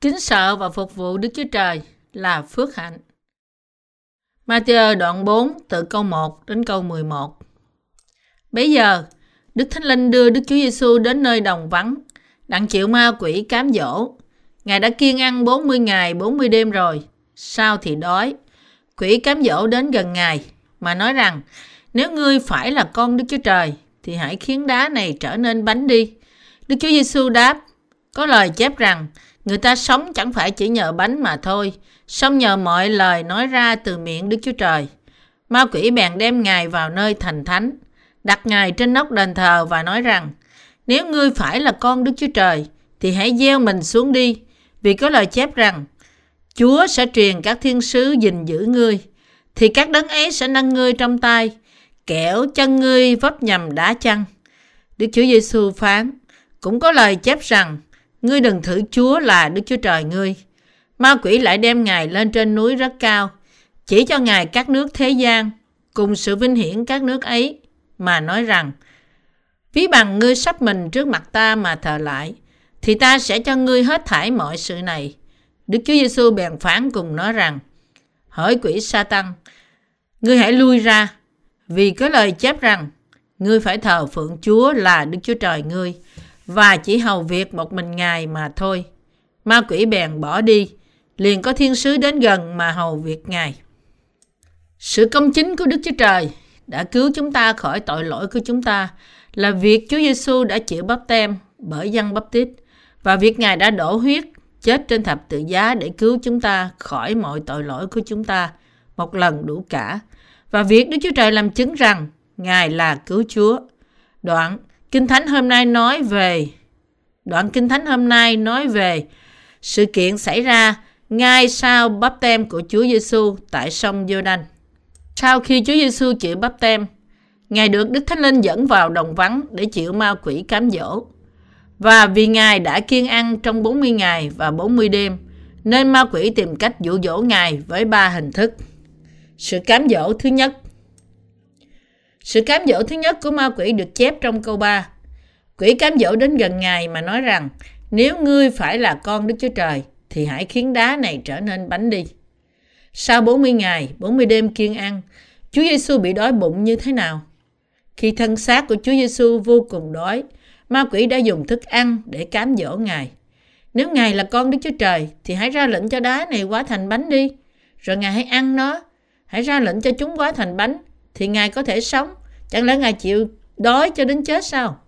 Kính sợ và phục vụ Đức Chúa Trời là phước hạnh. Matthew đoạn 4 từ câu 1 đến câu 11. Bây giờ, Đức Thánh Linh đưa Đức Chúa Giêsu đến nơi đồng vắng, đặng chịu ma quỷ cám dỗ. Ngài đã kiêng ăn 40 ngày 40 đêm rồi, sao thì đói. Quỷ cám dỗ đến gần Ngài, mà nói rằng, nếu ngươi phải là con Đức Chúa Trời, thì hãy khiến đá này trở nên bánh đi. Đức Chúa Giêsu đáp, có lời chép rằng, Người ta sống chẳng phải chỉ nhờ bánh mà thôi, sống nhờ mọi lời nói ra từ miệng Đức Chúa Trời. Ma quỷ bèn đem Ngài vào nơi thành thánh, đặt Ngài trên nóc đền thờ và nói rằng, nếu ngươi phải là con Đức Chúa Trời, thì hãy gieo mình xuống đi, vì có lời chép rằng, Chúa sẽ truyền các thiên sứ gìn giữ ngươi, thì các đấng ấy sẽ nâng ngươi trong tay, kẻo chân ngươi vấp nhầm đá chăng. Đức Chúa Giêsu phán, cũng có lời chép rằng, Ngươi đừng thử Chúa là Đức Chúa Trời ngươi. Ma quỷ lại đem Ngài lên trên núi rất cao, chỉ cho Ngài các nước thế gian, cùng sự vinh hiển các nước ấy, mà nói rằng, Ví bằng ngươi sắp mình trước mặt ta mà thờ lại, thì ta sẽ cho ngươi hết thải mọi sự này. Đức Chúa Giêsu bèn phán cùng nói rằng, Hỏi quỷ sa tăng, ngươi hãy lui ra, vì có lời chép rằng, ngươi phải thờ phượng Chúa là Đức Chúa Trời ngươi, và chỉ hầu việc một mình Ngài mà thôi. Ma quỷ bèn bỏ đi, liền có thiên sứ đến gần mà hầu việc Ngài. Sự công chính của Đức Chúa Trời đã cứu chúng ta khỏi tội lỗi của chúng ta là việc Chúa Giêsu đã chịu bắp tem bởi dân bắp tít và việc Ngài đã đổ huyết chết trên thập tự giá để cứu chúng ta khỏi mọi tội lỗi của chúng ta một lần đủ cả và việc Đức Chúa Trời làm chứng rằng Ngài là cứu Chúa. Đoạn Kinh Thánh hôm nay nói về đoạn Kinh Thánh hôm nay nói về sự kiện xảy ra ngay sau bắp tem của Chúa Giêsu tại sông Giô-đanh. Sau khi Chúa Giêsu chịu bắp tem, Ngài được Đức Thánh Linh dẫn vào đồng vắng để chịu ma quỷ cám dỗ. Và vì Ngài đã kiên ăn trong 40 ngày và 40 đêm, nên ma quỷ tìm cách dụ dỗ Ngài với ba hình thức. Sự cám dỗ thứ nhất sự cám dỗ thứ nhất của ma quỷ được chép trong câu 3. Quỷ cám dỗ đến gần Ngài mà nói rằng, nếu ngươi phải là con Đức Chúa Trời, thì hãy khiến đá này trở nên bánh đi. Sau 40 ngày, 40 đêm kiên ăn, Chúa Giêsu bị đói bụng như thế nào? Khi thân xác của Chúa Giêsu vô cùng đói, ma quỷ đã dùng thức ăn để cám dỗ Ngài. Nếu Ngài là con Đức Chúa Trời, thì hãy ra lệnh cho đá này hóa thành bánh đi. Rồi Ngài hãy ăn nó. Hãy ra lệnh cho chúng hóa thành bánh, thì Ngài có thể sống. Chẳng lẽ Ngài chịu đói cho đến chết sao?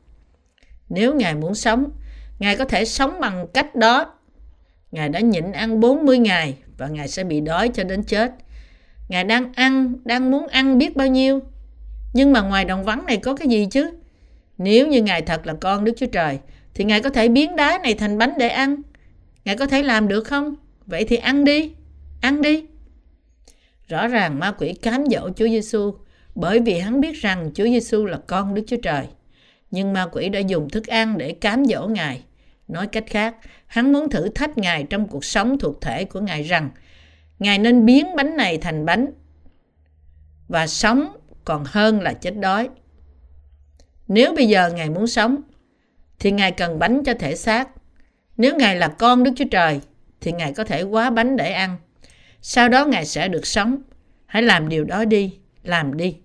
Nếu Ngài muốn sống, Ngài có thể sống bằng cách đó. Ngài đã nhịn ăn 40 ngày và Ngài sẽ bị đói cho đến chết. Ngài đang ăn, đang muốn ăn biết bao nhiêu. Nhưng mà ngoài đồng vắng này có cái gì chứ? Nếu như Ngài thật là con Đức Chúa Trời, thì Ngài có thể biến đá này thành bánh để ăn. Ngài có thể làm được không? Vậy thì ăn đi, ăn đi. Rõ ràng ma quỷ cám dỗ Chúa Giêsu bởi vì hắn biết rằng Chúa Giêsu là con Đức Chúa Trời. Nhưng ma quỷ đã dùng thức ăn để cám dỗ Ngài. Nói cách khác, hắn muốn thử thách Ngài trong cuộc sống thuộc thể của Ngài rằng Ngài nên biến bánh này thành bánh và sống còn hơn là chết đói. Nếu bây giờ Ngài muốn sống, thì Ngài cần bánh cho thể xác. Nếu Ngài là con Đức Chúa Trời, thì Ngài có thể quá bánh để ăn. Sau đó Ngài sẽ được sống. Hãy làm điều đó đi làm đi.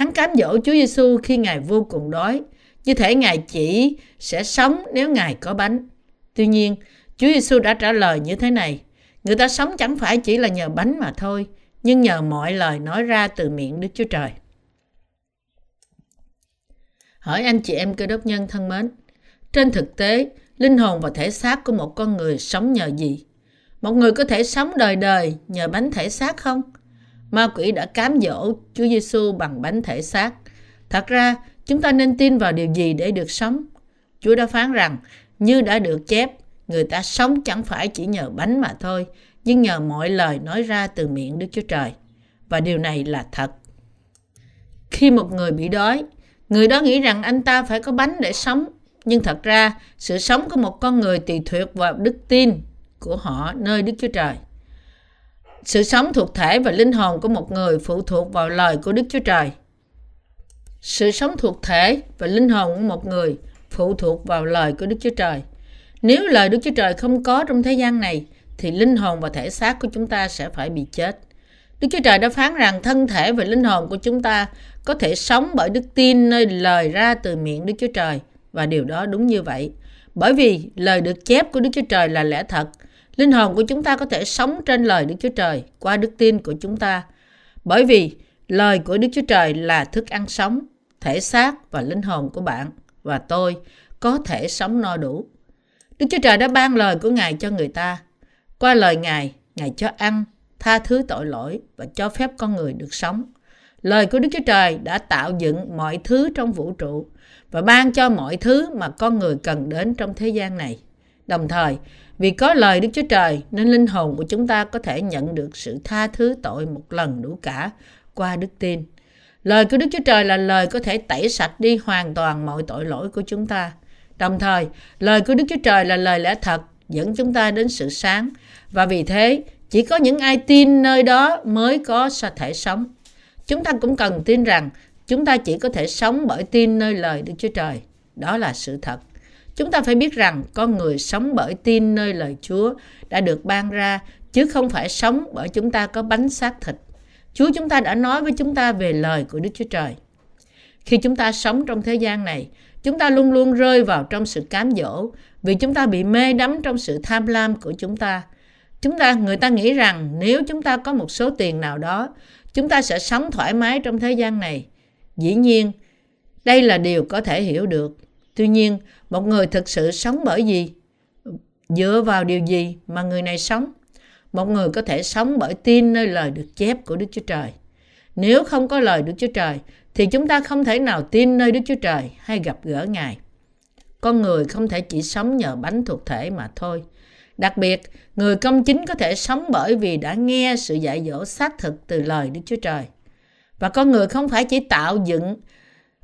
Hắn cám dỗ Chúa Giêsu khi Ngài vô cùng đói, như thể Ngài chỉ sẽ sống nếu Ngài có bánh. Tuy nhiên, Chúa Giêsu đã trả lời như thế này, người ta sống chẳng phải chỉ là nhờ bánh mà thôi, nhưng nhờ mọi lời nói ra từ miệng Đức Chúa Trời. Hỏi anh chị em cơ đốc nhân thân mến, trên thực tế, linh hồn và thể xác của một con người sống nhờ gì? Một người có thể sống đời đời nhờ bánh thể xác không? Ma quỷ đã cám dỗ Chúa Giêsu bằng bánh thể xác. Thật ra, chúng ta nên tin vào điều gì để được sống? Chúa đã phán rằng, như đã được chép, người ta sống chẳng phải chỉ nhờ bánh mà thôi, nhưng nhờ mọi lời nói ra từ miệng Đức Chúa Trời. Và điều này là thật. Khi một người bị đói, người đó nghĩ rằng anh ta phải có bánh để sống. Nhưng thật ra, sự sống của một con người tùy thuộc vào đức tin của họ nơi Đức Chúa Trời. Sự sống thuộc thể và linh hồn của một người phụ thuộc vào lời của Đức Chúa Trời. Sự sống thuộc thể và linh hồn của một người phụ thuộc vào lời của Đức Chúa Trời. Nếu lời Đức Chúa Trời không có trong thế gian này, thì linh hồn và thể xác của chúng ta sẽ phải bị chết. Đức Chúa Trời đã phán rằng thân thể và linh hồn của chúng ta có thể sống bởi đức tin nơi lời ra từ miệng Đức Chúa Trời. Và điều đó đúng như vậy. Bởi vì lời được chép của Đức Chúa Trời là lẽ thật. Linh hồn của chúng ta có thể sống trên lời Đức Chúa Trời qua đức tin của chúng ta. Bởi vì lời của Đức Chúa Trời là thức ăn sống, thể xác và linh hồn của bạn và tôi có thể sống no đủ. Đức Chúa Trời đã ban lời của Ngài cho người ta. Qua lời Ngài, Ngài cho ăn, tha thứ tội lỗi và cho phép con người được sống. Lời của Đức Chúa Trời đã tạo dựng mọi thứ trong vũ trụ và ban cho mọi thứ mà con người cần đến trong thế gian này. Đồng thời, vì có lời Đức Chúa Trời nên linh hồn của chúng ta có thể nhận được sự tha thứ tội một lần đủ cả qua đức tin. Lời của Đức Chúa Trời là lời có thể tẩy sạch đi hoàn toàn mọi tội lỗi của chúng ta. Đồng thời, lời của Đức Chúa Trời là lời lẽ thật dẫn chúng ta đến sự sáng và vì thế chỉ có những ai tin nơi đó mới có thể sống. Chúng ta cũng cần tin rằng chúng ta chỉ có thể sống bởi tin nơi lời Đức Chúa Trời. Đó là sự thật. Chúng ta phải biết rằng con người sống bởi tin nơi lời Chúa đã được ban ra, chứ không phải sống bởi chúng ta có bánh xác thịt. Chúa chúng ta đã nói với chúng ta về lời của Đức Chúa Trời. Khi chúng ta sống trong thế gian này, chúng ta luôn luôn rơi vào trong sự cám dỗ vì chúng ta bị mê đắm trong sự tham lam của chúng ta. Chúng ta người ta nghĩ rằng nếu chúng ta có một số tiền nào đó, chúng ta sẽ sống thoải mái trong thế gian này. Dĩ nhiên, đây là điều có thể hiểu được. Tuy nhiên, một người thực sự sống bởi gì? Dựa vào điều gì mà người này sống? Một người có thể sống bởi tin nơi lời được chép của Đức Chúa Trời. Nếu không có lời Đức Chúa Trời, thì chúng ta không thể nào tin nơi Đức Chúa Trời hay gặp gỡ Ngài. Con người không thể chỉ sống nhờ bánh thuộc thể mà thôi. Đặc biệt, người công chính có thể sống bởi vì đã nghe sự dạy dỗ xác thực từ lời Đức Chúa Trời. Và con người không phải chỉ tạo dựng,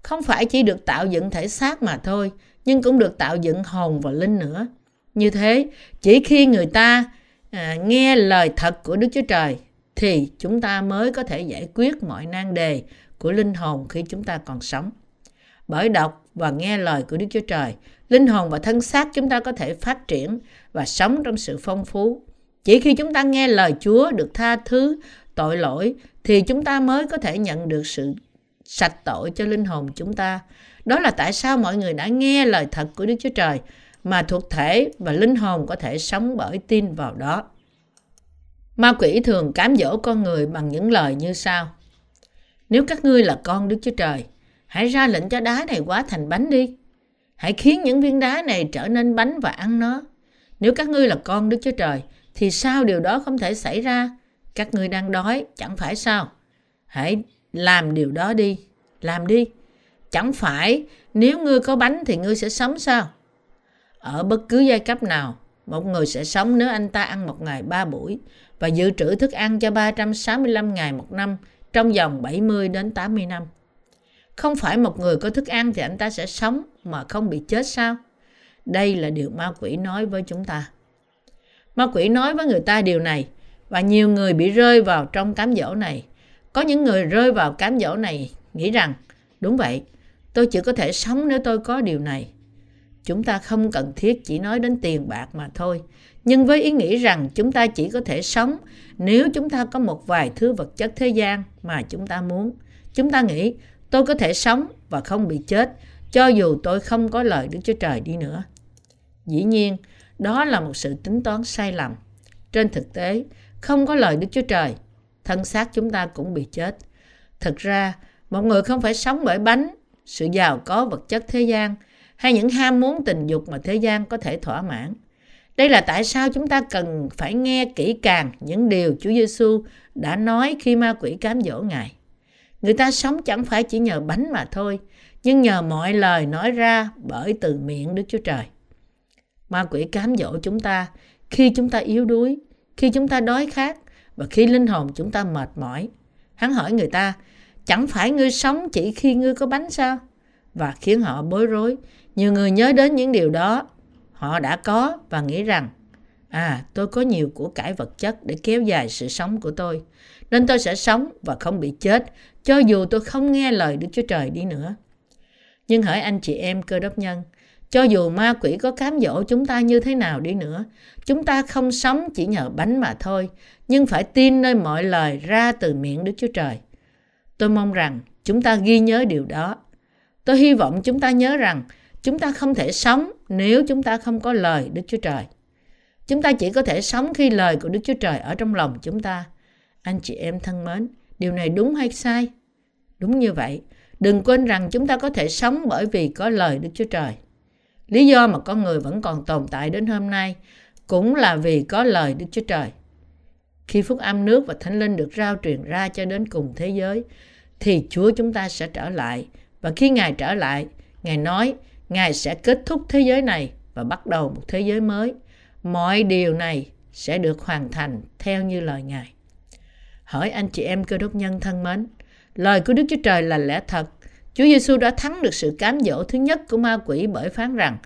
không phải chỉ được tạo dựng thể xác mà thôi, nhưng cũng được tạo dựng hồn và linh nữa. Như thế, chỉ khi người ta à, nghe lời thật của Đức Chúa Trời thì chúng ta mới có thể giải quyết mọi nan đề của linh hồn khi chúng ta còn sống. Bởi đọc và nghe lời của Đức Chúa Trời, linh hồn và thân xác chúng ta có thể phát triển và sống trong sự phong phú. Chỉ khi chúng ta nghe lời Chúa được tha thứ tội lỗi thì chúng ta mới có thể nhận được sự sạch tội cho linh hồn chúng ta. Đó là tại sao mọi người đã nghe lời thật của Đức Chúa Trời mà thuộc thể và linh hồn có thể sống bởi tin vào đó. Ma quỷ thường cám dỗ con người bằng những lời như sau. Nếu các ngươi là con Đức Chúa Trời, hãy ra lệnh cho đá này quá thành bánh đi. Hãy khiến những viên đá này trở nên bánh và ăn nó. Nếu các ngươi là con Đức Chúa Trời, thì sao điều đó không thể xảy ra? Các ngươi đang đói, chẳng phải sao? Hãy làm điều đó đi, làm đi. Chẳng phải nếu ngươi có bánh thì ngươi sẽ sống sao? Ở bất cứ giai cấp nào, một người sẽ sống nếu anh ta ăn một ngày ba buổi và dự trữ thức ăn cho 365 ngày một năm trong vòng 70 đến 80 năm. Không phải một người có thức ăn thì anh ta sẽ sống mà không bị chết sao? Đây là điều ma quỷ nói với chúng ta. Ma quỷ nói với người ta điều này và nhiều người bị rơi vào trong cám dỗ này. Có những người rơi vào cám dỗ này nghĩ rằng đúng vậy, tôi chỉ có thể sống nếu tôi có điều này. Chúng ta không cần thiết chỉ nói đến tiền bạc mà thôi. Nhưng với ý nghĩ rằng chúng ta chỉ có thể sống nếu chúng ta có một vài thứ vật chất thế gian mà chúng ta muốn. Chúng ta nghĩ tôi có thể sống và không bị chết cho dù tôi không có lời Đức Chúa Trời đi nữa. Dĩ nhiên, đó là một sự tính toán sai lầm. Trên thực tế, không có lời Đức Chúa Trời, thân xác chúng ta cũng bị chết. Thực ra, một người không phải sống bởi bánh, sự giàu có vật chất thế gian hay những ham muốn tình dục mà thế gian có thể thỏa mãn. Đây là tại sao chúng ta cần phải nghe kỹ càng những điều Chúa Giêsu đã nói khi ma quỷ cám dỗ Ngài. Người ta sống chẳng phải chỉ nhờ bánh mà thôi, nhưng nhờ mọi lời nói ra bởi từ miệng Đức Chúa Trời. Ma quỷ cám dỗ chúng ta khi chúng ta yếu đuối, khi chúng ta đói khát và khi linh hồn chúng ta mệt mỏi. Hắn hỏi người ta, chẳng phải ngươi sống chỉ khi ngươi có bánh sao? Và khiến họ bối rối. Nhiều người nhớ đến những điều đó họ đã có và nghĩ rằng à tôi có nhiều của cải vật chất để kéo dài sự sống của tôi nên tôi sẽ sống và không bị chết cho dù tôi không nghe lời Đức Chúa Trời đi nữa. Nhưng hỏi anh chị em cơ đốc nhân, cho dù ma quỷ có cám dỗ chúng ta như thế nào đi nữa, chúng ta không sống chỉ nhờ bánh mà thôi, nhưng phải tin nơi mọi lời ra từ miệng Đức Chúa Trời. Tôi mong rằng chúng ta ghi nhớ điều đó. Tôi hy vọng chúng ta nhớ rằng chúng ta không thể sống nếu chúng ta không có lời Đức Chúa Trời. Chúng ta chỉ có thể sống khi lời của Đức Chúa Trời ở trong lòng chúng ta. Anh chị em thân mến, điều này đúng hay sai? Đúng như vậy. Đừng quên rằng chúng ta có thể sống bởi vì có lời Đức Chúa Trời. Lý do mà con người vẫn còn tồn tại đến hôm nay cũng là vì có lời Đức Chúa Trời. Khi phúc âm nước và thánh linh được rao truyền ra cho đến cùng thế giới, thì Chúa chúng ta sẽ trở lại. Và khi Ngài trở lại, Ngài nói Ngài sẽ kết thúc thế giới này và bắt đầu một thế giới mới. Mọi điều này sẽ được hoàn thành theo như lời Ngài. Hỏi anh chị em cơ đốc nhân thân mến, lời của Đức Chúa Trời là lẽ thật. Chúa Giêsu đã thắng được sự cám dỗ thứ nhất của ma quỷ bởi phán rằng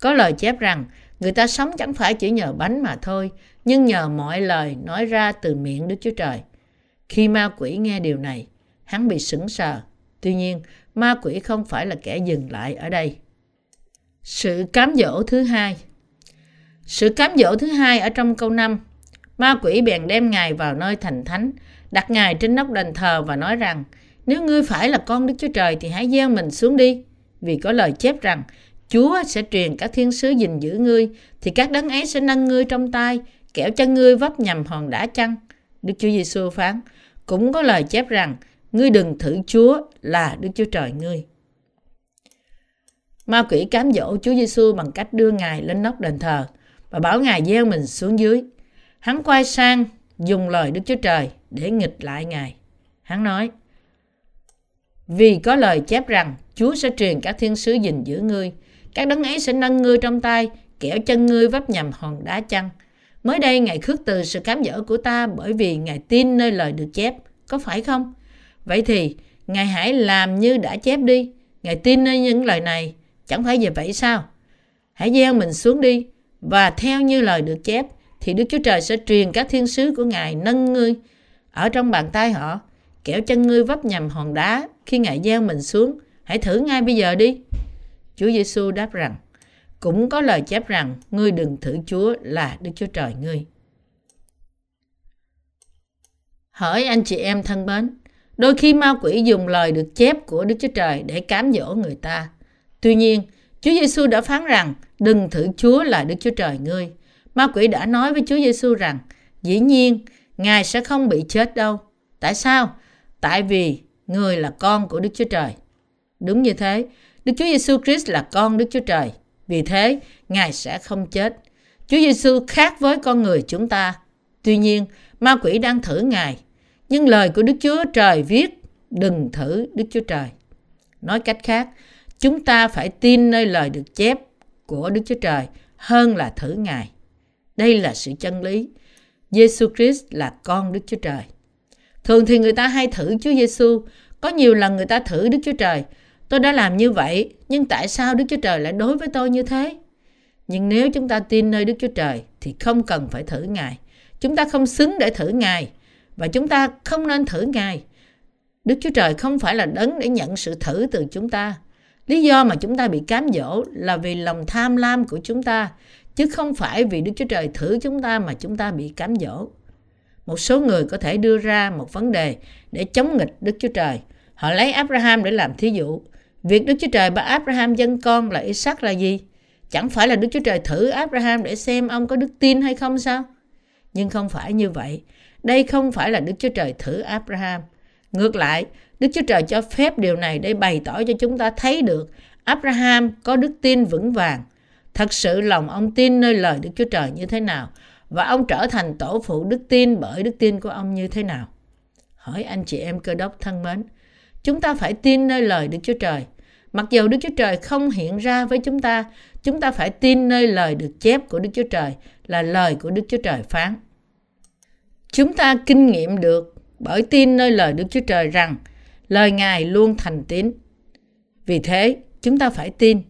có lời chép rằng người ta sống chẳng phải chỉ nhờ bánh mà thôi, nhưng nhờ mọi lời nói ra từ miệng Đức Chúa Trời. Khi ma quỷ nghe điều này, hắn bị sững sờ. Tuy nhiên, ma quỷ không phải là kẻ dừng lại ở đây. Sự cám dỗ thứ hai Sự cám dỗ thứ hai ở trong câu 5 Ma quỷ bèn đem Ngài vào nơi thành thánh, đặt Ngài trên nóc đền thờ và nói rằng nếu ngươi phải là con Đức Chúa Trời thì hãy gieo mình xuống đi. Vì có lời chép rằng Chúa sẽ truyền các thiên sứ gìn giữ ngươi, thì các đấng ấy sẽ nâng ngươi trong tay, kẻo cho ngươi vấp nhầm hòn đá chăng. Đức Chúa Giêsu phán, cũng có lời chép rằng, ngươi đừng thử Chúa là Đức Chúa Trời ngươi. Ma quỷ cám dỗ Chúa Giêsu bằng cách đưa Ngài lên nóc đền thờ và bảo Ngài gieo mình xuống dưới. Hắn quay sang dùng lời Đức Chúa Trời để nghịch lại Ngài. Hắn nói, vì có lời chép rằng Chúa sẽ truyền các thiên sứ gìn giữ ngươi, các đấng ấy sẽ nâng ngươi trong tay, kẻo chân ngươi vấp nhầm hòn đá chăng. Mới đây Ngài khước từ sự cám dỗ của ta bởi vì Ngài tin nơi lời được chép, có phải không? Vậy thì Ngài hãy làm như đã chép đi. Ngài tin nơi những lời này Chẳng phải về vậy sao? Hãy gieo mình xuống đi và theo như lời được chép thì Đức Chúa Trời sẽ truyền các thiên sứ của Ngài nâng ngươi ở trong bàn tay họ kẻo chân ngươi vấp nhầm hòn đá khi Ngài gieo mình xuống. Hãy thử ngay bây giờ đi. Chúa Giêsu đáp rằng cũng có lời chép rằng ngươi đừng thử Chúa là Đức Chúa Trời ngươi. Hỏi anh chị em thân mến, đôi khi ma quỷ dùng lời được chép của Đức Chúa Trời để cám dỗ người ta. Tuy nhiên, Chúa Giêsu đã phán rằng đừng thử Chúa là Đức Chúa Trời ngươi. Ma quỷ đã nói với Chúa Giêsu rằng dĩ nhiên Ngài sẽ không bị chết đâu. Tại sao? Tại vì người là con của Đức Chúa Trời. Đúng như thế, Đức Chúa Giêsu Christ là con Đức Chúa Trời. Vì thế, Ngài sẽ không chết. Chúa Giêsu khác với con người chúng ta. Tuy nhiên, ma quỷ đang thử Ngài. Nhưng lời của Đức Chúa Trời viết, đừng thử Đức Chúa Trời. Nói cách khác, Chúng ta phải tin nơi lời được chép của Đức Chúa Trời hơn là thử Ngài. Đây là sự chân lý. Giêsu Christ là con Đức Chúa Trời. Thường thì người ta hay thử Chúa Giêsu, có nhiều lần người ta thử Đức Chúa Trời. Tôi đã làm như vậy, nhưng tại sao Đức Chúa Trời lại đối với tôi như thế? Nhưng nếu chúng ta tin nơi Đức Chúa Trời thì không cần phải thử Ngài. Chúng ta không xứng để thử Ngài và chúng ta không nên thử Ngài. Đức Chúa Trời không phải là đấng để nhận sự thử từ chúng ta. Lý do mà chúng ta bị cám dỗ là vì lòng tham lam của chúng ta, chứ không phải vì Đức Chúa Trời thử chúng ta mà chúng ta bị cám dỗ. Một số người có thể đưa ra một vấn đề để chống nghịch Đức Chúa Trời. Họ lấy Abraham để làm thí dụ. Việc Đức Chúa Trời bắt Abraham dân con là Isaac là gì? Chẳng phải là Đức Chúa Trời thử Abraham để xem ông có đức tin hay không sao? Nhưng không phải như vậy. Đây không phải là Đức Chúa Trời thử Abraham. Ngược lại, Đức Chúa Trời cho phép điều này để bày tỏ cho chúng ta thấy được Abraham có đức tin vững vàng. Thật sự lòng ông tin nơi lời Đức Chúa Trời như thế nào và ông trở thành tổ phụ đức tin bởi đức tin của ông như thế nào. Hỏi anh chị em cơ đốc thân mến, chúng ta phải tin nơi lời Đức Chúa Trời. Mặc dù Đức Chúa Trời không hiện ra với chúng ta, chúng ta phải tin nơi lời được chép của Đức Chúa Trời là lời của Đức Chúa Trời phán. Chúng ta kinh nghiệm được bởi tin nơi lời Đức Chúa Trời rằng lời Ngài luôn thành tín. Vì thế, chúng ta phải tin.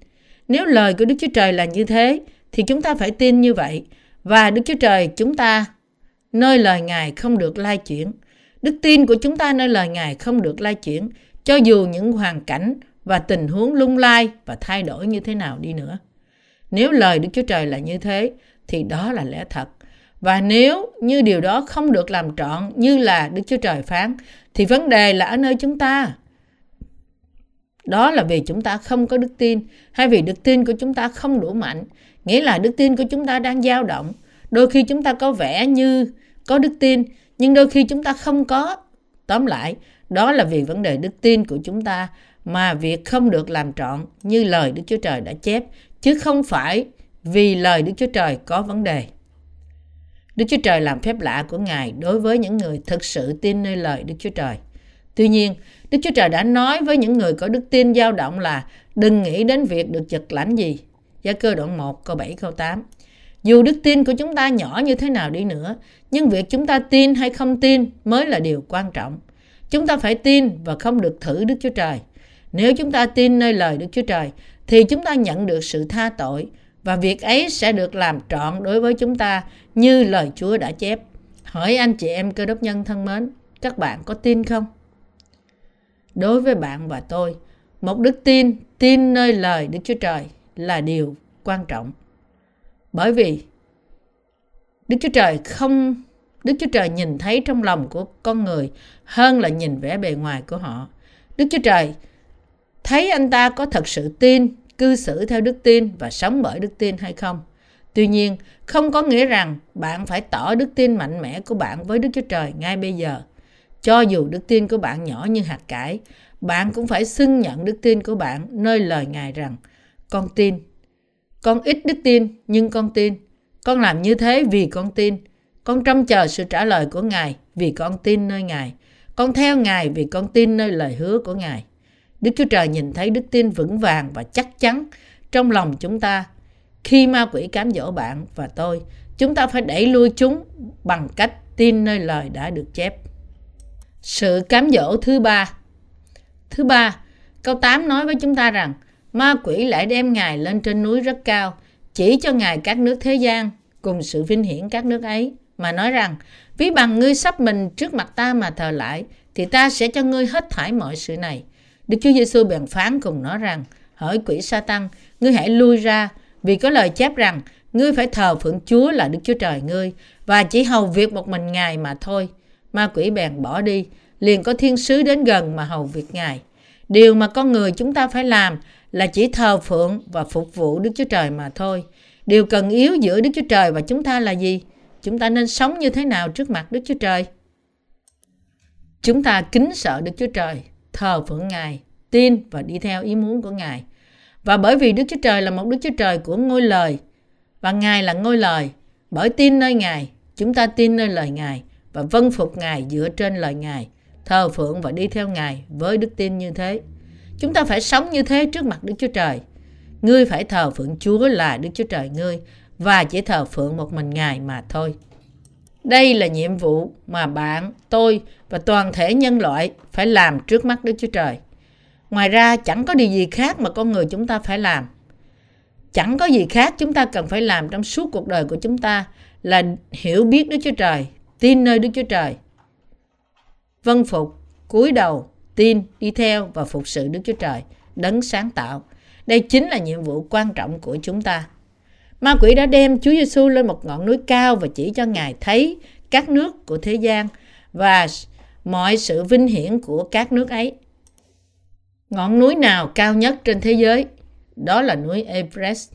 Nếu lời của Đức Chúa Trời là như thế, thì chúng ta phải tin như vậy. Và Đức Chúa Trời chúng ta, nơi lời Ngài không được lai chuyển. Đức tin của chúng ta nơi lời Ngài không được lai chuyển, cho dù những hoàn cảnh và tình huống lung lai và thay đổi như thế nào đi nữa. Nếu lời Đức Chúa Trời là như thế, thì đó là lẽ thật. Và nếu như điều đó không được làm trọn như là Đức Chúa Trời phán, thì vấn đề là ở nơi chúng ta. Đó là vì chúng ta không có đức tin, hay vì đức tin của chúng ta không đủ mạnh. Nghĩa là đức tin của chúng ta đang dao động. Đôi khi chúng ta có vẻ như có đức tin, nhưng đôi khi chúng ta không có. Tóm lại, đó là vì vấn đề đức tin của chúng ta mà việc không được làm trọn như lời Đức Chúa Trời đã chép, chứ không phải vì lời Đức Chúa Trời có vấn đề. Đức Chúa Trời làm phép lạ của Ngài đối với những người thực sự tin nơi lời Đức Chúa Trời. Tuy nhiên, Đức Chúa Trời đã nói với những người có đức tin dao động là đừng nghĩ đến việc được giật lãnh gì. Gia cơ đoạn 1 câu 7 câu 8. Dù đức tin của chúng ta nhỏ như thế nào đi nữa, nhưng việc chúng ta tin hay không tin mới là điều quan trọng. Chúng ta phải tin và không được thử Đức Chúa Trời. Nếu chúng ta tin nơi lời Đức Chúa Trời, thì chúng ta nhận được sự tha tội và việc ấy sẽ được làm trọn đối với chúng ta như lời Chúa đã chép. Hỏi anh chị em cơ đốc nhân thân mến, các bạn có tin không? Đối với bạn và tôi, một đức tin, tin nơi lời Đức Chúa Trời là điều quan trọng. Bởi vì Đức Chúa Trời không Đức Chúa Trời nhìn thấy trong lòng của con người hơn là nhìn vẻ bề ngoài của họ. Đức Chúa Trời thấy anh ta có thật sự tin, cư xử theo đức tin và sống bởi đức tin hay không. Tuy nhiên, không có nghĩa rằng bạn phải tỏ đức tin mạnh mẽ của bạn với Đức Chúa Trời ngay bây giờ. Cho dù đức tin của bạn nhỏ như hạt cải, bạn cũng phải xưng nhận đức tin của bạn nơi lời Ngài rằng con tin. Con ít đức tin nhưng con tin. Con làm như thế vì con tin. Con trông chờ sự trả lời của Ngài vì con tin nơi Ngài. Con theo Ngài vì con tin nơi lời hứa của Ngài. Đức Chúa Trời nhìn thấy đức tin vững vàng và chắc chắn trong lòng chúng ta. Khi ma quỷ cám dỗ bạn và tôi, chúng ta phải đẩy lui chúng bằng cách tin nơi lời đã được chép. Sự cám dỗ thứ ba Thứ ba, câu 8 nói với chúng ta rằng ma quỷ lại đem Ngài lên trên núi rất cao, chỉ cho Ngài các nước thế gian cùng sự vinh hiển các nước ấy, mà nói rằng ví bằng ngươi sắp mình trước mặt ta mà thờ lại, thì ta sẽ cho ngươi hết thải mọi sự này. Đức Chúa Giêsu bèn phán cùng nó rằng, hỏi quỷ sa tăng, ngươi hãy lui ra, vì có lời chép rằng, ngươi phải thờ phượng Chúa là Đức Chúa Trời ngươi, và chỉ hầu việc một mình Ngài mà thôi. Ma quỷ bèn bỏ đi, liền có thiên sứ đến gần mà hầu việc Ngài. Điều mà con người chúng ta phải làm là chỉ thờ phượng và phục vụ Đức Chúa Trời mà thôi. Điều cần yếu giữa Đức Chúa Trời và chúng ta là gì? Chúng ta nên sống như thế nào trước mặt Đức Chúa Trời? Chúng ta kính sợ Đức Chúa Trời, thờ phượng Ngài, tin và đi theo ý muốn của Ngài. Và bởi vì Đức Chúa Trời là một Đức Chúa Trời của ngôi lời và Ngài là ngôi lời, bởi tin nơi Ngài, chúng ta tin nơi lời Ngài và vâng phục Ngài dựa trên lời Ngài, thờ phượng và đi theo Ngài với đức tin như thế. Chúng ta phải sống như thế trước mặt Đức Chúa Trời. Ngươi phải thờ phượng Chúa là Đức Chúa Trời ngươi và chỉ thờ phượng một mình Ngài mà thôi. Đây là nhiệm vụ mà bạn, tôi và toàn thể nhân loại phải làm trước mắt Đức Chúa Trời. Ngoài ra chẳng có điều gì khác mà con người chúng ta phải làm. Chẳng có gì khác chúng ta cần phải làm trong suốt cuộc đời của chúng ta là hiểu biết Đức Chúa Trời, tin nơi Đức Chúa Trời. Vân phục, cúi đầu, tin, đi theo và phục sự Đức Chúa Trời, đấng sáng tạo. Đây chính là nhiệm vụ quan trọng của chúng ta. Ma quỷ đã đem Chúa Giêsu lên một ngọn núi cao và chỉ cho Ngài thấy các nước của thế gian và mọi sự vinh hiển của các nước ấy. Ngọn núi nào cao nhất trên thế giới? Đó là núi Everest.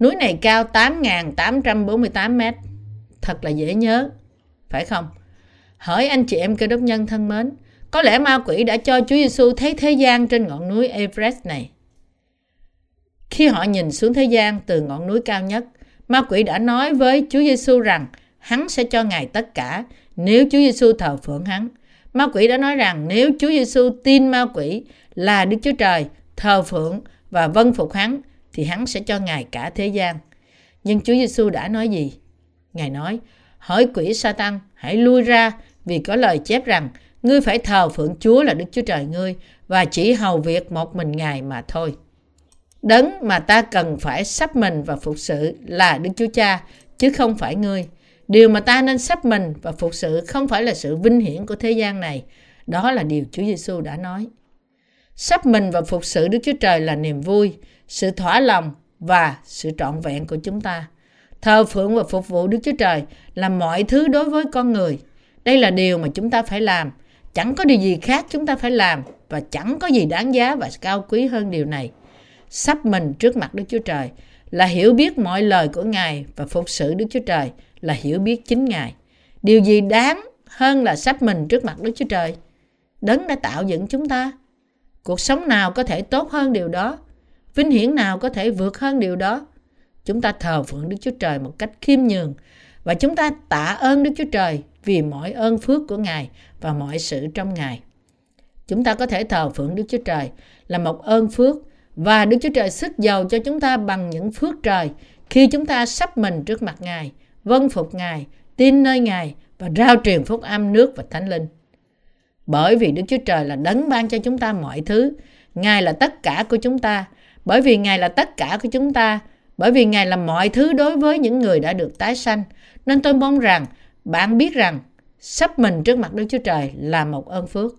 Núi này cao 8.848 mét. Thật là dễ nhớ, phải không? Hỏi anh chị em cơ đốc nhân thân mến, có lẽ ma quỷ đã cho Chúa Giêsu thấy thế gian trên ngọn núi Everest này. Khi họ nhìn xuống thế gian từ ngọn núi cao nhất, ma quỷ đã nói với Chúa Giêsu rằng hắn sẽ cho Ngài tất cả nếu Chúa Giêsu thờ phượng hắn. Ma quỷ đã nói rằng nếu Chúa Giêsu tin ma quỷ là Đức Chúa Trời, thờ phượng và vâng phục hắn thì hắn sẽ cho Ngài cả thế gian. Nhưng Chúa Giêsu đã nói gì? Ngài nói, hỏi quỷ Satan hãy lui ra vì có lời chép rằng ngươi phải thờ phượng Chúa là Đức Chúa Trời ngươi và chỉ hầu việc một mình Ngài mà thôi. Đấng mà ta cần phải sắp mình và phục sự là Đức Chúa Cha, chứ không phải ngươi. Điều mà ta nên sắp mình và phục sự không phải là sự vinh hiển của thế gian này. Đó là điều Chúa Giêsu đã nói. Sắp mình và phục sự Đức Chúa Trời là niềm vui, sự thỏa lòng và sự trọn vẹn của chúng ta. Thờ phượng và phục vụ Đức Chúa Trời là mọi thứ đối với con người. Đây là điều mà chúng ta phải làm. Chẳng có điều gì khác chúng ta phải làm và chẳng có gì đáng giá và cao quý hơn điều này. Sắp mình trước mặt Đức Chúa Trời là hiểu biết mọi lời của Ngài và phục sự Đức Chúa Trời là hiểu biết chính Ngài. Điều gì đáng hơn là sắp mình trước mặt Đức Chúa Trời? Đấng đã tạo dựng chúng ta. Cuộc sống nào có thể tốt hơn điều đó? Vinh hiển nào có thể vượt hơn điều đó? Chúng ta thờ phượng Đức Chúa Trời một cách khiêm nhường và chúng ta tạ ơn Đức Chúa Trời vì mọi ơn phước của Ngài và mọi sự trong Ngài. Chúng ta có thể thờ phượng Đức Chúa Trời là một ơn phước và Đức Chúa Trời sức giàu cho chúng ta bằng những phước trời khi chúng ta sắp mình trước mặt Ngài, vâng phục Ngài, tin nơi Ngài và rao truyền phúc âm nước và thánh linh. Bởi vì Đức Chúa Trời là đấng ban cho chúng ta mọi thứ, Ngài là tất cả của chúng ta, bởi vì Ngài là tất cả của chúng ta, bởi vì Ngài là mọi thứ đối với những người đã được tái sanh. Nên tôi mong rằng bạn biết rằng sắp mình trước mặt Đức Chúa Trời là một ơn phước.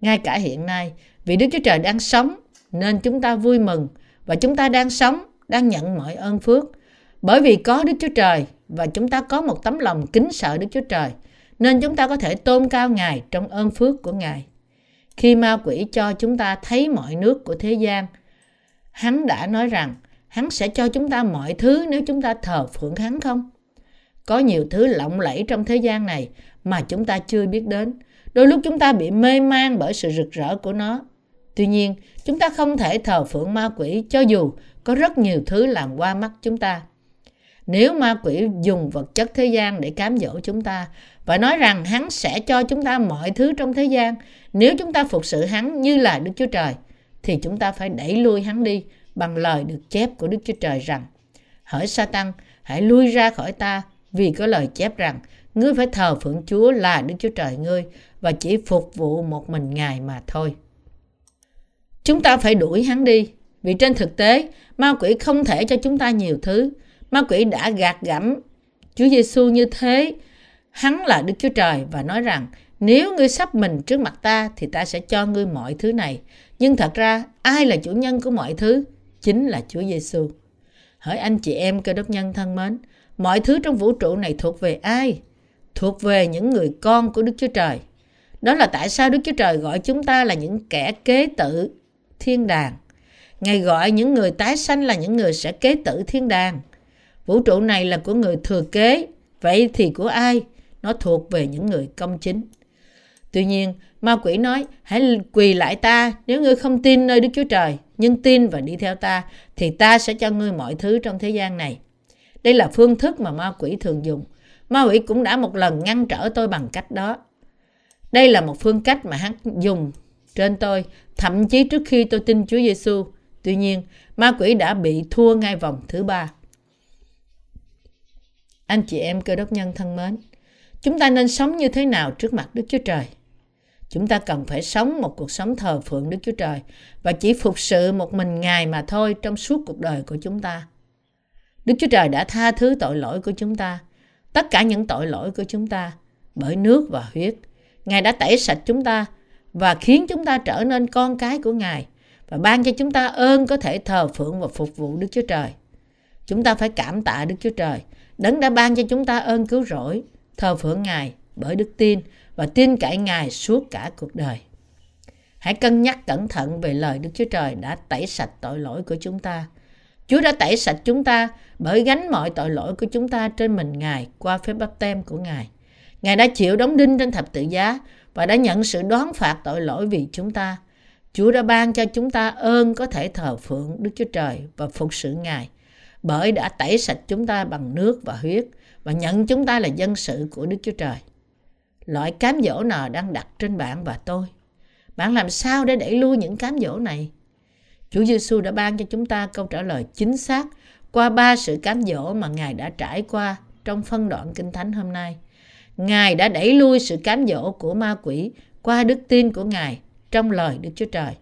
Ngay cả hiện nay, vì Đức Chúa Trời đang sống nên chúng ta vui mừng và chúng ta đang sống, đang nhận mọi ơn phước. Bởi vì có Đức Chúa Trời và chúng ta có một tấm lòng kính sợ Đức Chúa Trời nên chúng ta có thể tôn cao Ngài trong ơn phước của Ngài. Khi ma quỷ cho chúng ta thấy mọi nước của thế gian, hắn đã nói rằng hắn sẽ cho chúng ta mọi thứ nếu chúng ta thờ phượng hắn không? Có nhiều thứ lộng lẫy trong thế gian này mà chúng ta chưa biết đến. Đôi lúc chúng ta bị mê man bởi sự rực rỡ của nó. Tuy nhiên, chúng ta không thể thờ phượng ma quỷ cho dù có rất nhiều thứ làm qua mắt chúng ta. Nếu ma quỷ dùng vật chất thế gian để cám dỗ chúng ta và nói rằng hắn sẽ cho chúng ta mọi thứ trong thế gian nếu chúng ta phục sự hắn như là Đức Chúa Trời, thì chúng ta phải đẩy lui hắn đi bằng lời được chép của Đức Chúa Trời rằng Hỡi Satan, hãy lui ra khỏi ta vì có lời chép rằng ngươi phải thờ phượng Chúa là Đức Chúa Trời ngươi và chỉ phục vụ một mình Ngài mà thôi. Chúng ta phải đuổi hắn đi vì trên thực tế ma quỷ không thể cho chúng ta nhiều thứ. Ma quỷ đã gạt gẫm Chúa Giêsu như thế. Hắn là Đức Chúa Trời và nói rằng nếu ngươi sắp mình trước mặt ta thì ta sẽ cho ngươi mọi thứ này. Nhưng thật ra ai là chủ nhân của mọi thứ? Chính là Chúa Giêsu. hỡi anh chị em cơ đốc nhân thân mến, mọi thứ trong vũ trụ này thuộc về ai? Thuộc về những người con của Đức Chúa Trời. Đó là tại sao Đức Chúa Trời gọi chúng ta là những kẻ kế tử thiên đàng. Ngài gọi những người tái sanh là những người sẽ kế tử thiên đàng. Vũ trụ này là của người thừa kế, vậy thì của ai? Nó thuộc về những người công chính. Tuy nhiên, ma quỷ nói, hãy quỳ lại ta nếu ngươi không tin nơi Đức Chúa Trời, nhưng tin và đi theo ta, thì ta sẽ cho ngươi mọi thứ trong thế gian này. Đây là phương thức mà ma quỷ thường dùng. Ma quỷ cũng đã một lần ngăn trở tôi bằng cách đó. Đây là một phương cách mà hắn dùng trên tôi, thậm chí trước khi tôi tin Chúa Giêsu. Tuy nhiên, ma quỷ đã bị thua ngay vòng thứ ba. Anh chị em cơ đốc nhân thân mến, chúng ta nên sống như thế nào trước mặt Đức Chúa Trời? Chúng ta cần phải sống một cuộc sống thờ phượng Đức Chúa Trời và chỉ phục sự một mình Ngài mà thôi trong suốt cuộc đời của chúng ta. Đức Chúa Trời đã tha thứ tội lỗi của chúng ta, tất cả những tội lỗi của chúng ta bởi nước và huyết. Ngài đã tẩy sạch chúng ta và khiến chúng ta trở nên con cái của Ngài và ban cho chúng ta ơn có thể thờ phượng và phục vụ Đức Chúa Trời. Chúng ta phải cảm tạ Đức Chúa Trời, đấng đã ban cho chúng ta ơn cứu rỗi, thờ phượng Ngài bởi đức tin và tin cậy Ngài suốt cả cuộc đời. Hãy cân nhắc cẩn thận về lời Đức Chúa Trời đã tẩy sạch tội lỗi của chúng ta. Chúa đã tẩy sạch chúng ta bởi gánh mọi tội lỗi của chúng ta trên mình, Ngài, qua phép bắp tem của Ngài. Ngài đã chịu đóng đinh trên thập tự giá và đã nhận sự đoán phạt tội lỗi vì chúng ta. Chúa đã ban cho chúng ta ơn có thể thờ phượng Đức Chúa Trời và phục sự Ngài, bởi đã tẩy sạch chúng ta bằng nước và huyết và nhận chúng ta là dân sự của Đức Chúa Trời. Loại cám dỗ nào đang đặt trên bạn và tôi? Bạn làm sao để đẩy lui những cám dỗ này? Chúa Giêsu đã ban cho chúng ta câu trả lời chính xác qua ba sự cám dỗ mà Ngài đã trải qua trong phân đoạn Kinh Thánh hôm nay. Ngài đã đẩy lui sự cám dỗ của ma quỷ qua đức tin của Ngài trong lời Đức Chúa Trời.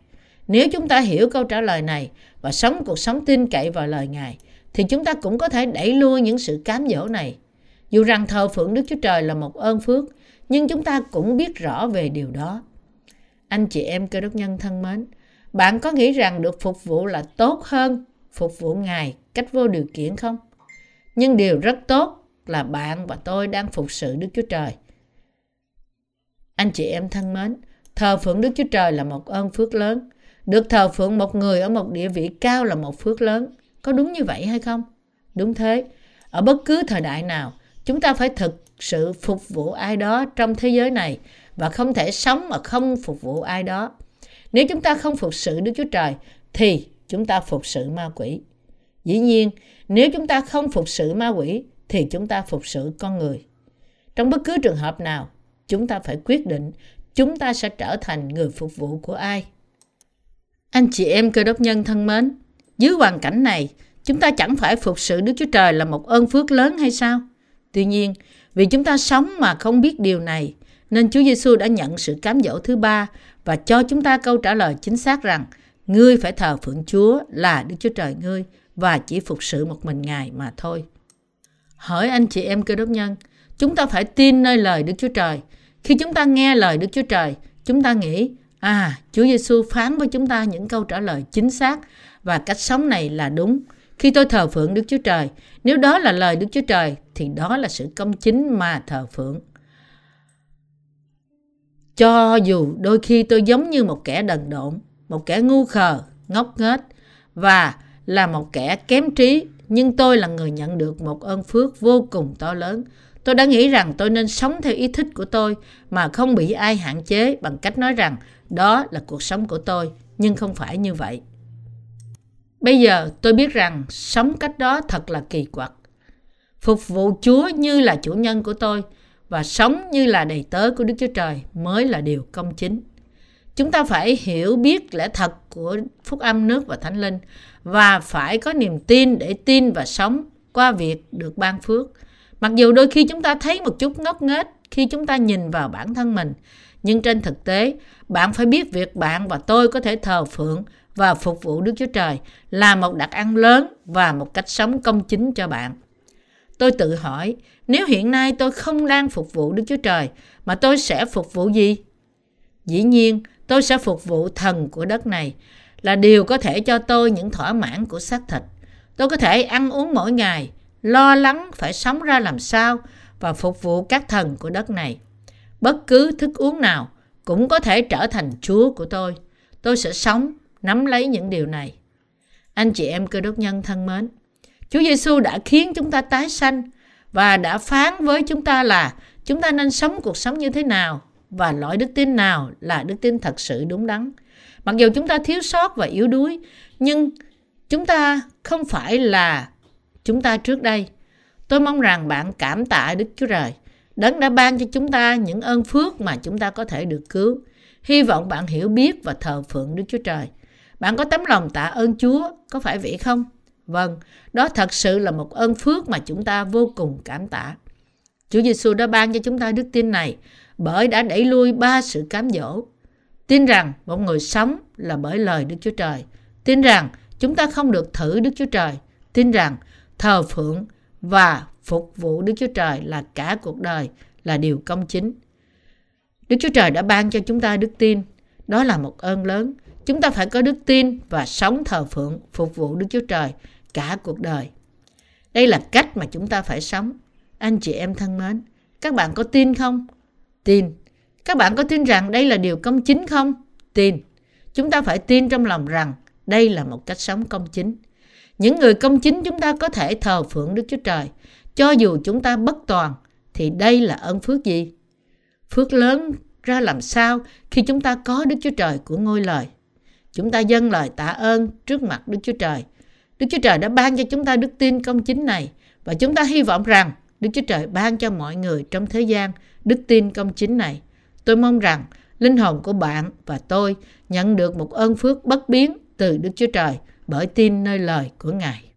Nếu chúng ta hiểu câu trả lời này và sống cuộc sống tin cậy vào lời Ngài, thì chúng ta cũng có thể đẩy lui những sự cám dỗ này. Dù rằng thờ phượng Đức Chúa Trời là một ơn phước, nhưng chúng ta cũng biết rõ về điều đó. Anh chị em cơ đốc nhân thân mến, bạn có nghĩ rằng được phục vụ là tốt hơn phục vụ Ngài cách vô điều kiện không? Nhưng điều rất tốt là bạn và tôi đang phục sự Đức Chúa Trời. Anh chị em thân mến, thờ phượng Đức Chúa Trời là một ơn phước lớn. Được thờ phượng một người ở một địa vị cao là một phước lớn. Có đúng như vậy hay không? Đúng thế. Ở bất cứ thời đại nào, chúng ta phải thực sự phục vụ ai đó trong thế giới này và không thể sống mà không phục vụ ai đó. Nếu chúng ta không phục sự Đức Chúa Trời thì chúng ta phục sự ma quỷ. Dĩ nhiên, nếu chúng ta không phục sự ma quỷ thì chúng ta phục sự con người. Trong bất cứ trường hợp nào, chúng ta phải quyết định chúng ta sẽ trở thành người phục vụ của ai. Anh chị em cơ đốc nhân thân mến, dưới hoàn cảnh này, chúng ta chẳng phải phục sự Đức Chúa Trời là một ơn phước lớn hay sao? Tuy nhiên, vì chúng ta sống mà không biết điều này, nên Chúa Giêsu đã nhận sự cám dỗ thứ ba và cho chúng ta câu trả lời chính xác rằng ngươi phải thờ phượng Chúa là Đức Chúa Trời ngươi và chỉ phục sự một mình Ngài mà thôi. Hỏi anh chị em cơ đốc nhân, chúng ta phải tin nơi lời Đức Chúa Trời. Khi chúng ta nghe lời Đức Chúa Trời, chúng ta nghĩ, à, Chúa Giêsu phán với chúng ta những câu trả lời chính xác và cách sống này là đúng. Khi tôi thờ phượng Đức Chúa Trời, nếu đó là lời Đức Chúa Trời thì đó là sự công chính mà thờ phượng. Cho dù đôi khi tôi giống như một kẻ đần độn, một kẻ ngu khờ, ngốc nghếch và là một kẻ kém trí, nhưng tôi là người nhận được một ơn phước vô cùng to lớn. Tôi đã nghĩ rằng tôi nên sống theo ý thích của tôi mà không bị ai hạn chế bằng cách nói rằng đó là cuộc sống của tôi, nhưng không phải như vậy. Bây giờ tôi biết rằng sống cách đó thật là kỳ quặc. Phục vụ Chúa như là chủ nhân của tôi và sống như là đầy tớ của Đức Chúa Trời mới là điều công chính. Chúng ta phải hiểu biết lẽ thật của phúc âm nước và thánh linh và phải có niềm tin để tin và sống qua việc được ban phước. Mặc dù đôi khi chúng ta thấy một chút ngốc nghếch khi chúng ta nhìn vào bản thân mình, nhưng trên thực tế, bạn phải biết việc bạn và tôi có thể thờ phượng và phục vụ Đức Chúa Trời là một đặc ăn lớn và một cách sống công chính cho bạn. Tôi tự hỏi, nếu hiện nay tôi không đang phục vụ Đức Chúa Trời, mà tôi sẽ phục vụ gì? Dĩ nhiên, tôi sẽ phục vụ thần của đất này, là điều có thể cho tôi những thỏa mãn của xác thịt. Tôi có thể ăn uống mỗi ngày, lo lắng phải sống ra làm sao và phục vụ các thần của đất này. Bất cứ thức uống nào cũng có thể trở thành Chúa của tôi. Tôi sẽ sống, nắm lấy những điều này. Anh chị em cơ đốc nhân thân mến, Chúa Giêsu đã khiến chúng ta tái sanh và đã phán với chúng ta là chúng ta nên sống cuộc sống như thế nào và loại đức tin nào là đức tin thật sự đúng đắn. Mặc dù chúng ta thiếu sót và yếu đuối, nhưng chúng ta không phải là chúng ta trước đây. Tôi mong rằng bạn cảm tạ Đức Chúa Trời. Đấng đã ban cho chúng ta những ơn phước mà chúng ta có thể được cứu. Hy vọng bạn hiểu biết và thờ phượng Đức Chúa Trời. Bạn có tấm lòng tạ ơn Chúa, có phải vậy không? Vâng, đó thật sự là một ơn phước mà chúng ta vô cùng cảm tạ. Chúa Giêsu đã ban cho chúng ta đức tin này bởi đã đẩy lui ba sự cám dỗ. Tin rằng một người sống là bởi lời Đức Chúa Trời. Tin rằng chúng ta không được thử Đức Chúa Trời. Tin rằng thờ phượng và phục vụ Đức Chúa Trời là cả cuộc đời là điều công chính. Đức Chúa Trời đã ban cho chúng ta đức tin. Đó là một ơn lớn. Chúng ta phải có đức tin và sống thờ phượng, phục vụ Đức Chúa Trời cả cuộc đời. Đây là cách mà chúng ta phải sống. Anh chị em thân mến, các bạn có tin không? Tin. Các bạn có tin rằng đây là điều công chính không? Tin. Chúng ta phải tin trong lòng rằng đây là một cách sống công chính. Những người công chính chúng ta có thể thờ phượng Đức Chúa Trời. Cho dù chúng ta bất toàn, thì đây là ơn phước gì? Phước lớn ra làm sao khi chúng ta có Đức Chúa Trời của ngôi lời. Chúng ta dâng lời tạ ơn trước mặt Đức Chúa Trời. Đức Chúa Trời đã ban cho chúng ta đức tin công chính này, và chúng ta hy vọng rằng Đức Chúa Trời ban cho mọi người trong thế gian đức tin công chính này. Tôi mong rằng linh hồn của bạn và tôi nhận được một ơn phước bất biến từ Đức Chúa Trời bởi tin nơi lời của Ngài.